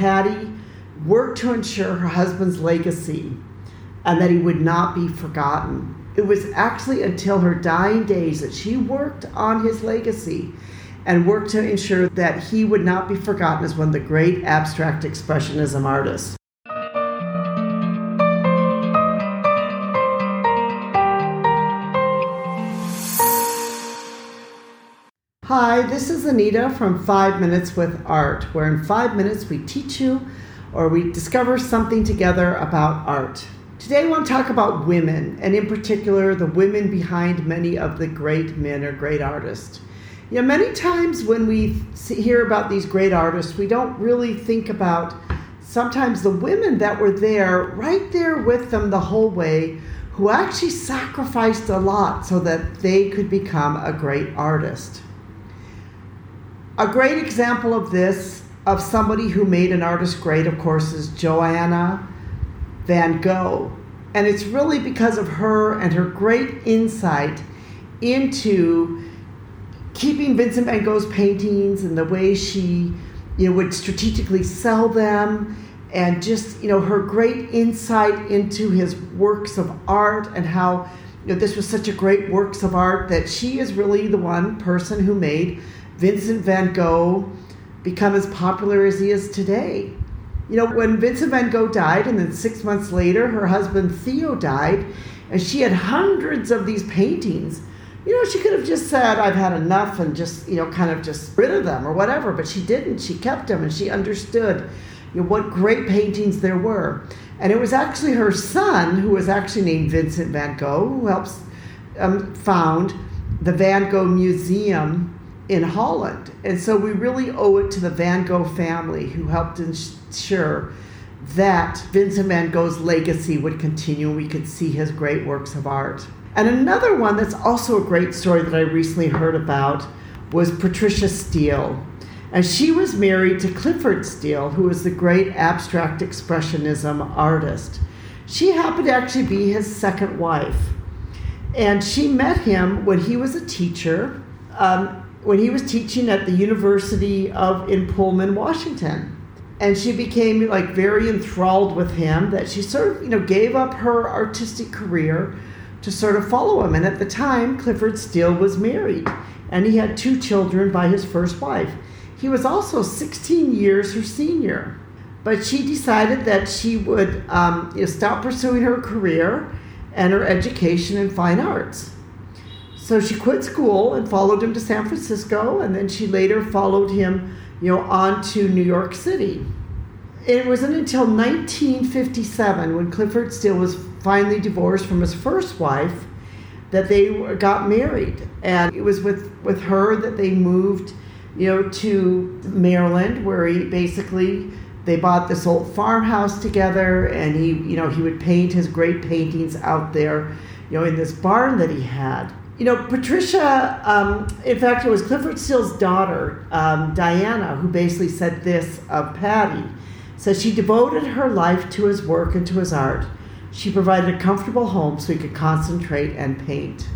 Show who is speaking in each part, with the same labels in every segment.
Speaker 1: Patti worked to ensure her husband's legacy and that he would not be forgotten. It was actually until her dying days that she worked on his legacy and worked to ensure that he would not be forgotten as one of the great abstract expressionism artists. Hi, this is Anita from Five Minutes with Art, where in five minutes we teach you or we discover something together about art. Today I want to talk about women, and in particular, the women behind many of the great men or great artists. You know, many times when we hear about these great artists, we don't really think about sometimes the women that were there, right there with them the whole way, who actually sacrificed a lot so that they could become a great artist. A great example of this, of somebody who made an artist great, of course, is Johanna Van Gogh. And it's really because of her and her great insight into keeping Vincent van Gogh's paintings and the way she you know, would strategically sell them and just you know her great insight into his works of art and how you know this was such a great works of art that she is really the one person who made Vincent van Gogh become as popular as he is today. You know, when Vincent van Gogh died, and then six months later, her husband Theo died, and she had hundreds of these paintings. You know, she could have just said, I've had enough, and just, you know, kind of just rid of them or whatever, but she didn't. She kept them, and she understood you know, what great paintings there were. And it was actually her son, who was actually named Vincent van Gogh, who helps um, found the Van Gogh Museum in Holland. And so we really owe it to the Van Gogh family who helped ensure that Vincent van Gogh's legacy would continue. We could see his great works of art. And another one that's also a great story that I recently heard about was Patricia Steele. And she was married to Clyfford Steele, who was the great abstract expressionism artist. She happened to actually be his second wife. And she met him when he was a teacher um, when he was teaching at the University of in Pullman, Washington. And she became like very enthralled with him that she sort of, you know, gave up her artistic career to sort of follow him. And at the time, Clyfford Steele was married and he had two children by his first wife. He was also 16 years her senior. But she decided that she would um, you know, stop pursuing her career and her education in fine arts. So she quit school and followed him to San Francisco, and then she later followed him, you know, on to New York City. It wasn't until 1957, when Clyfford Steele was finally divorced from his first wife, that they got married. And it was with, with her that they moved, you know, to Maryland, where he basically they bought this old farmhouse together, and he, you know, he would paint his great paintings out there, you know, in this barn that he had you know, Patricia, um, in fact, it was Clyfford Steele's daughter, um, Diana, who basically said this of Patti. Said she devoted her life to his work and to his art. She provided a comfortable home so he could concentrate and paint.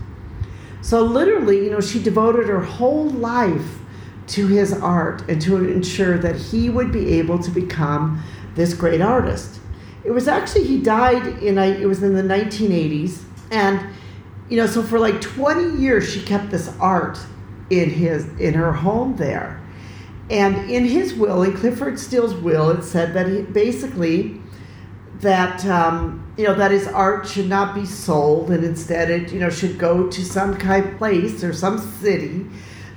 Speaker 1: So, literally, you know, she devoted her whole life to his art and to ensure that he would be able to become this great artist. It was actually, he died in, it was in the 1980s, and you know, so for like 20 years she kept this art in his in her home there. And in his will, in Clyfford Steele's will, it said that he basically that um, you know that his art should not be sold, and instead it you know should go to some kind of place or some city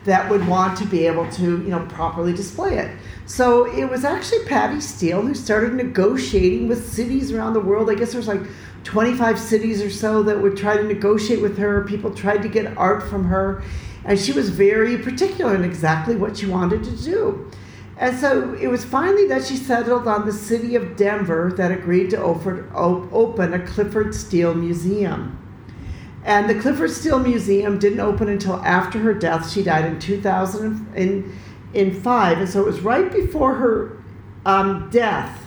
Speaker 1: that would want to be able to you know properly display it. So it was actually Patti Steele who started negotiating with cities around the world. I guess there's like 25 cities or so that would try to negotiate with her. People tried to get art from her, and she was very particular in exactly what she wanted to do. And so it was finally that she settled on the city of Denver that agreed to open a Clyfford Steele Museum. And the Clyfford Steele Museum didn't open until after her death. She died in 2005, and so it was right before her um, death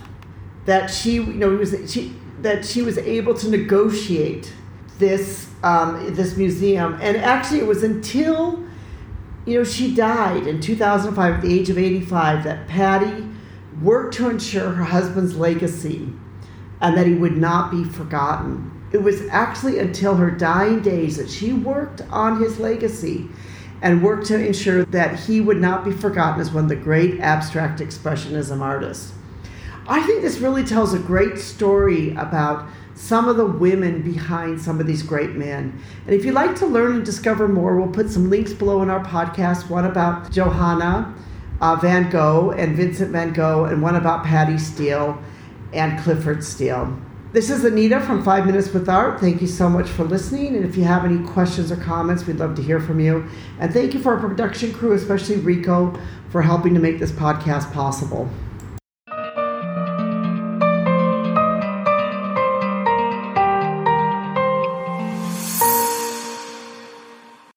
Speaker 1: that she, you know, was she that she was able to negotiate this um, this museum. And actually, it was until you know she died in 2005 at the age of 85 that Patti worked to ensure her husband's legacy and that he would not be forgotten. It was actually until her dying days that she worked on his legacy and worked to ensure that he would not be forgotten as one of the great abstract expressionism artists. I think this really tells a great story about some of the women behind some of these great men. And if you'd like to learn and discover more, we'll put some links below in our podcast one about Johanna uh, Van Gogh and Vincent Van Gogh, and one about Patti Steele and Clyfford Steele. This is Anita from Five Minutes with Art. Thank you so much for listening. And if you have any questions or comments, we'd love to hear from you. And thank you for our production crew, especially Rico, for helping to make this podcast possible.